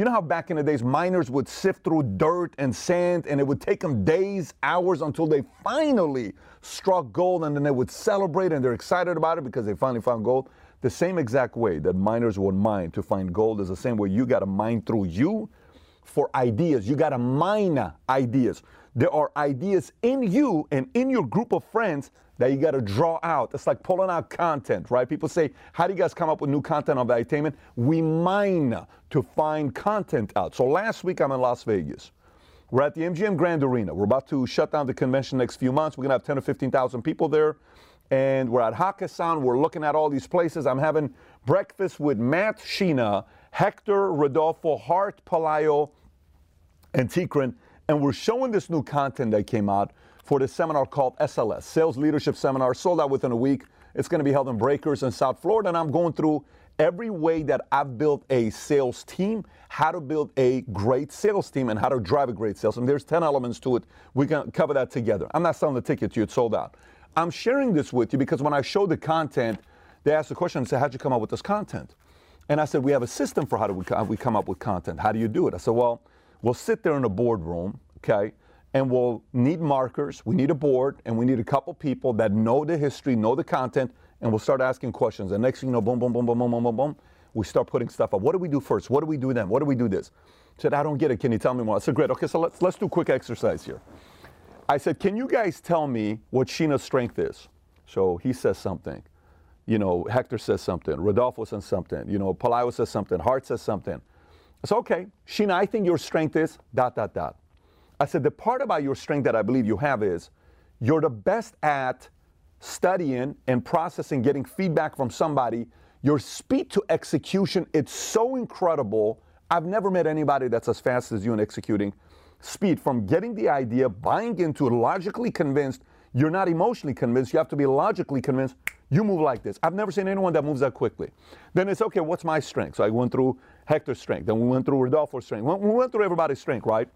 You know how back in the days miners would sift through dirt and sand and it would take them days, hours until they finally struck gold and then they would celebrate and they're excited about it because they finally found gold? The same exact way that miners would mine to find gold is the same way you got to mine through you for ideas. You got to mine ideas. There are ideas in you and in your group of friends that you got to draw out. It's like pulling out content, right? People say, How do you guys come up with new content on Valuetainment? We mine to find content out. So last week I'm in Las Vegas. We're at the MGM Grand Arena. We're about to shut down the convention next few months. We're going to have 10 or 15,000 people there. And we're at Hakkasan. We're looking at all these places. I'm having breakfast with Matt Sheena, Hector Rodolfo, Hart Palayo, and Tikran. And we're showing this new content that came out for the seminar called SLS, Sales Leadership Seminar, sold out within a week. It's going to be held in Breakers in South Florida. And I'm going through every way that I've built a sales team, how to build a great sales team, and how to drive a great sales. And there's 10 elements to it. We can cover that together. I'm not selling the ticket to you, it's sold out. I'm sharing this with you because when I show the content, they ask the question and say, How'd you come up with this content? And I said, We have a system for how do we, we come up with content. How do you do it? I said, Well, we'll sit there in a boardroom, okay, and we'll need markers, we need a board, and we need a couple people that know the history, know the content, and we'll start asking questions. And next thing you know, boom, boom, boom, boom, boom, boom, boom, boom, we start putting stuff up. What do we do first? What do we do then? What do we do this? I said, I don't get it. Can you tell me more? I said, great. Okay, so let's let's do a quick exercise here. I said, can you guys tell me what Sheena's strength is? So he says something. You know, Hector says something. Rodolfo says something. You know, Palayo says something. Hart says something. I said, okay, Sheena, I think your strength is dot, dot, dot. I said, the part about your strength that I believe you have is you're the best at studying and processing, getting feedback from somebody. Your speed to execution, it's so incredible. I've never met anybody that's as fast as you in executing. Speed from getting the idea, buying into it, logically convinced. You're not emotionally convinced. You have to be logically convinced. You move like this. I've never seen anyone that moves that quickly. Then it's okay, what's my strength? So I went through Hector's strength. Then we went through Rodolfo's strength. We went through everybody's strength, right?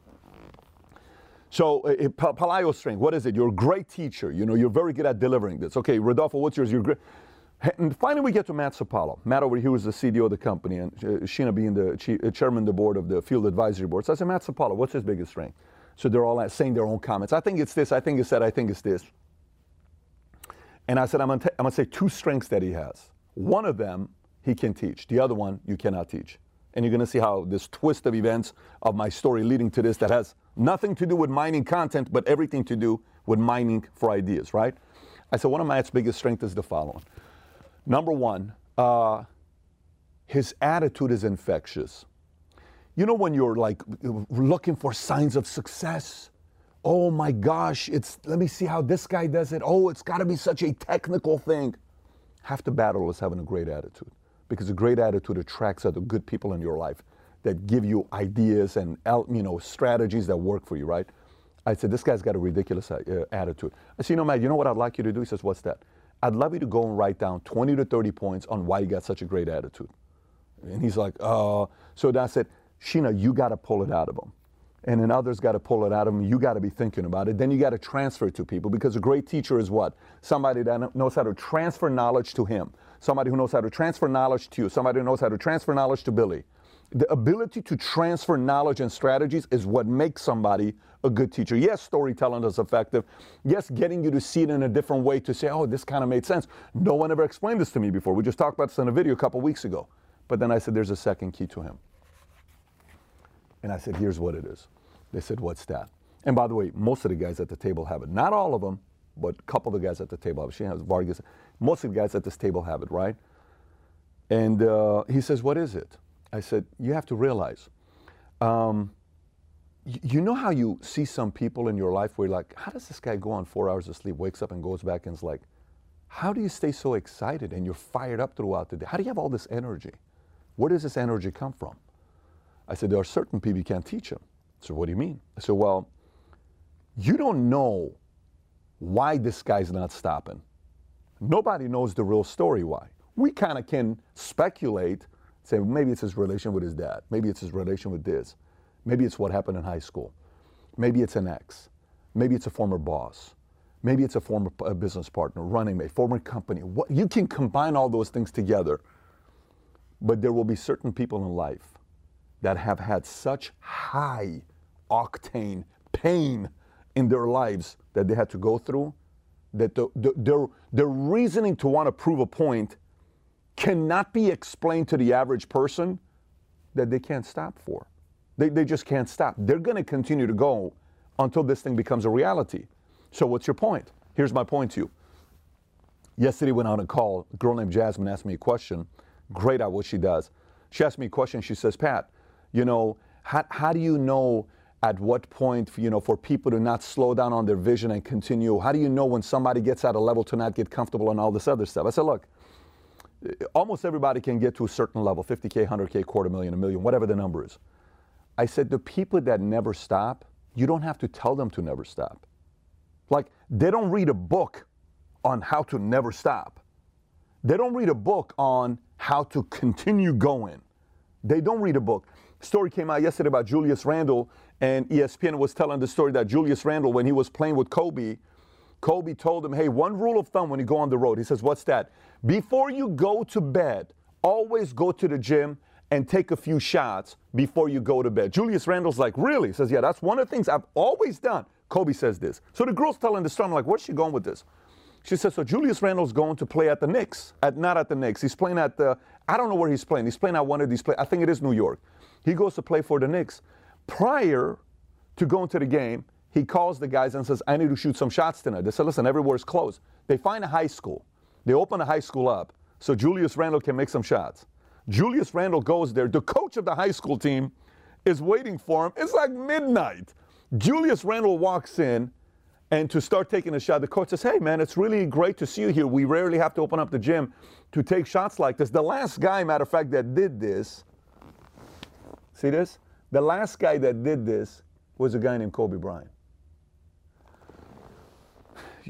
So, uh, strength, what is it? You're a great teacher. You know, you're very good at delivering this. Okay, Rodolfo, what's yours? You're great. And finally, we get to Matt Sapalo. Matt over here was the CDO of the company, and uh, Sheena being the uh, chairman of the board of the field advisory board. So I said, Matt Sapalo, what's his biggest strength? So they're all saying their own comments. I think it's this. I think it's that. I think it's this. And I said, I'm going to say two strengths that he has. One of them he can teach. The other one you cannot teach. And you're going to see how this twist of events of my story leading to this that has Nothing to do with mining content, but everything to do with mining for ideas, right? I said one of Matt's biggest strengths is the following. Number one, uh, his attitude is infectious. You know when you're like looking for signs of success? Oh my gosh, it's let me see how this guy does it. Oh, it's got to be such a technical thing. Half the battle is having a great attitude because a great attitude attracts other good people in your life that give you ideas and you know strategies that work for you, right? I said, this guy's got a ridiculous uh, attitude. I said, you know, Matt, you know what I'd like you to do? He says, what's that? I'd love you to go and write down 20 to 30 points on why you got such a great attitude. And he's like, uh, so that's it. Sheena, you got to pull it out of him. And then others got to pull it out of him. You got to be thinking about it. Then you got to transfer it to people because a great teacher is what? Somebody that knows how to transfer knowledge to him. Somebody who knows how to transfer knowledge to you. Somebody who knows how to transfer knowledge to Billy the ability to transfer knowledge and strategies is what makes somebody a good teacher. Yes, storytelling is effective. Yes, getting you to see it in a different way to say, oh, this kind of made sense. No one ever explained this to me before. We just talked about this in a video a couple weeks ago. But then I said, there's a second key to him. And I said, here's what it is. They said, what's that? And by the way, most of the guys at the table have it. Not all of them, but a couple of the guys at the table have it. She has Vargas. Most of the guys at this table have it, right? And uh, he says, what is it? I said, you have to realize, um, you know how you see some people in your life where you're like, how does this guy go on four hours of sleep, wakes up and goes back and is like, how do you stay so excited and you're fired up throughout the day? How do you have all this energy? Where does this energy come from? I said, there are certain people you can't teach them. So what do you mean? I said, well, you don't know why this guy's not stopping. Nobody knows the real story why. We kind of can speculate Say, maybe it's his relation with his dad. Maybe it's his relation with this. Maybe it's what happened in high school. Maybe it's an ex. Maybe it's a former boss. Maybe it's a former uh, business partner, running mate, former company. What, you can combine all those things together. But there will be certain people in life that have had such high octane pain in their lives that they had to go through that the, the, their, their reasoning to want to prove a point cannot be explained to the average person that they can't stop for. They, they just can't stop. They're going to continue to go until this thing becomes a reality. So, what's your point? Here's my point to you. Yesterday, went on a call. A girl named Jasmine asked me a question. Great at what she does. She asked me a question. She says, Pat, you know, how, how do you know at what point, you know, for people to not slow down on their vision and continue? How do you know when somebody gets at a level to not get comfortable and all this other stuff? I said, look, almost everybody can get to a certain level 50K, 100K, quarter million, a million, whatever the number is. I said, the people that never stop, you don't have to tell them to never stop. Like, they don't read a book on how to never stop. They don't read a book on how to continue going. They don't read a book. Story came out yesterday about Julius Randle, and ESPN was telling the story that Julius Randle, when he was playing with Kobe, Kobe told him, hey, one rule of thumb when you go on the road, he says, what's that? Before you go to bed, always go to the gym and take a few shots before you go to bed. Julius Randle's like, really? He says, yeah, that's one of the things I've always done. Kobe says this. So the girl's telling the story. I'm like, where's she going with this? She says, so Julius Randle's going to play at the Knicks. At, not at the Knicks. He's playing at the, I don't know where he's playing. He's playing at one of these places. I think it is New York. He goes to play for the Knicks. Prior to going to the game, he calls the guys and says, I need to shoot some shots tonight. They said, listen, everywhere's closed. They find a high school. They open a high school up so Julius Randle can make some shots. Julius Randle goes there. The coach of the high school team is waiting for him. It's like midnight. Julius Randle walks in and to start taking a shot, the coach says, Hey, man, it's really great to see you here. We rarely have to open up the gym to take shots like this. The last guy, matter of fact, that did this, see this? The last guy that did this was a guy named Kobe Bryant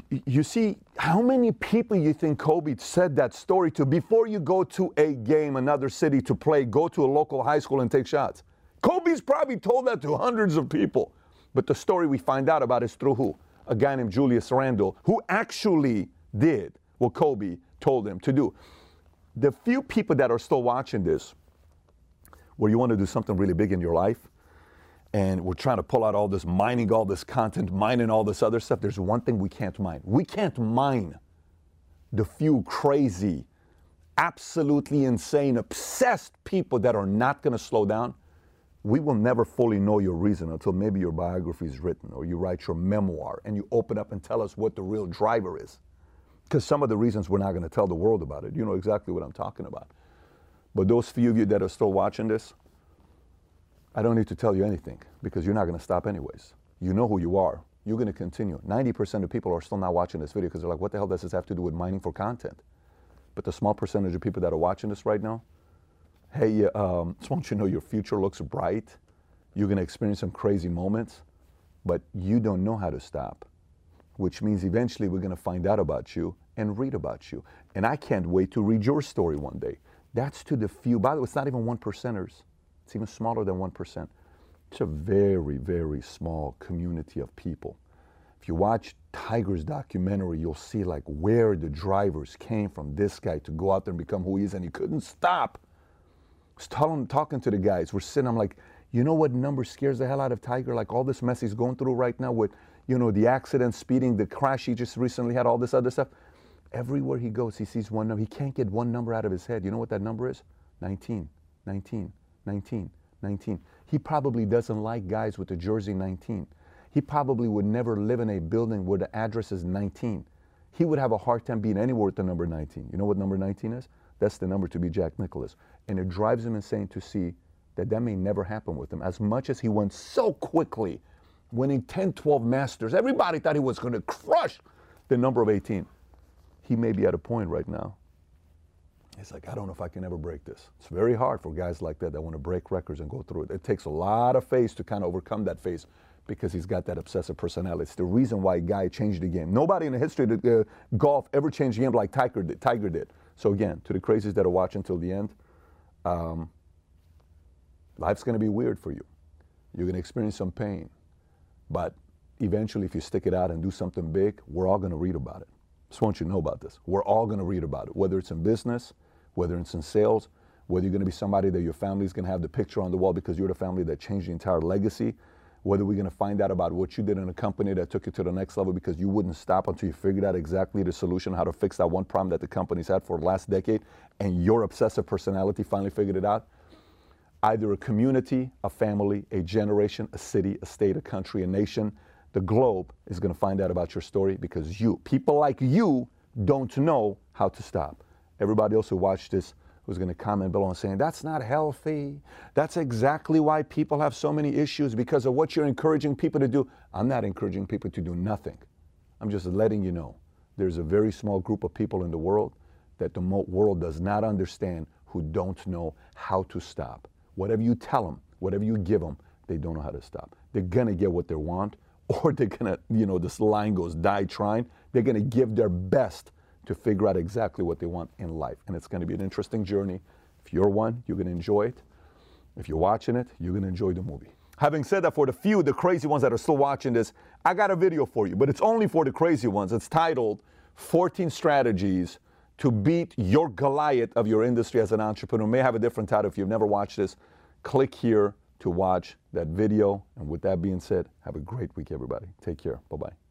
you see how many people you think Kobe said that story to before you go to a game, another city to play, go to a local high school and take shots. Kobe's probably told that to hundreds of people. But the story we find out about is through who? A guy named Julius Randle, who actually did what Kobe told him to do. The few people that are still watching this, where you want to do something really big in your life, and we're trying to pull out all this, mining all this content, mining all this other stuff. There's one thing we can't mine. We can't mine the few crazy, absolutely insane, obsessed people that are not going to slow down. We will never fully know your reason until maybe your biography is written or you write your memoir and you open up and tell us what the real driver is. Because some of the reasons we're not going to tell the world about it. You know exactly what I'm talking about. But those few of you that are still watching this, I don't need to tell you anything because you're not going to stop anyways. You know who you are. You're going to continue. 90% of people are still not watching this video because they're like, what the hell does this have to do with mining for content? But the small percentage of people that are watching this right now, hey, um, just want you to know your future looks bright. You're going to experience some crazy moments, but you don't know how to stop, which means eventually we're going to find out about you and read about you. And I can't wait to read your story one day. That's to the few. By the way, it's not even one percenters. It's even smaller than 1%. It's a very, very small community of people. If you watch Tiger's documentary, you'll see like where the drivers came from this guy to go out there and become who he is, and he couldn't stop. I was telling, talking to the guys. We're sitting, I'm like, you know what number scares the hell out of Tiger? Like all this mess he's going through right now with, you know, the accident, speeding, the crash he just recently had, all this other stuff. Everywhere he goes, he sees one number. He can't get one number out of his head. You know what that number is? 19, 19, 19, 19. He probably doesn't like guys with the jersey 19. He probably would never live in a building where the address is 19. He would have a hard time being anywhere with the number 19. You know what number 19 is? That's the number to be Jack Nicklaus. And it drives him insane to see that that may never happen with him. As much as he went so quickly, winning 10, 12 Masters, everybody thought he was going to crush the number of 18. He may be at a point right now He's like, I don't know if I can ever break this. It's very hard for guys like that that want to break records and go through it. It takes a lot of faith to kind of overcome that phase because he's got that obsessive personality. It's the reason why Guy changed the game. Nobody in the history of uh, golf ever changed the game like Tiger did. Tiger did. So again, to the crazies that are watching till the end, um, life's going to be weird for you. You're going to experience some pain, but eventually, if you stick it out and do something big, we're all going to read about it. Just want you to know about this. We're all going to read about it, whether it's in business whether it's in sales, whether you're going to be somebody that your family's going to have the picture on the wall because you're the family that changed the entire legacy, whether we're going to find out about what you did in a company that took you to the next level because you wouldn't stop until you figured out exactly the solution, how to fix that one problem that the company's had for the last decade, and your obsessive personality finally figured it out. Either a community, a family, a generation, a city, a state, a country, a nation, the globe is going to find out about your story because you, people like you, don't know how to stop. Everybody else who watched this who's going to comment below and saying, that's not healthy. That's exactly why people have so many issues because of what you're encouraging people to do. I'm not encouraging people to do nothing. I'm just letting you know there's a very small group of people in the world that the world does not understand who don't know how to stop. Whatever you tell them, whatever you give them, they don't know how to stop. They're going to get what they want or they're going to, you know, this line goes, die trying. They're going to give their best to figure out exactly what they want in life. And it's going to be an interesting journey. If you're one, you're going to enjoy it. If you're watching it, you're going to enjoy the movie. Having said that, for the few, the crazy ones that are still watching this, I got a video for you, but it's only for the crazy ones. It's titled 14 Strategies to Beat Your Goliath of Your Industry as an Entrepreneur. May have a different title if you've never watched this. Click here to watch that video. And with that being said, have a great week, everybody. Take care. Bye bye.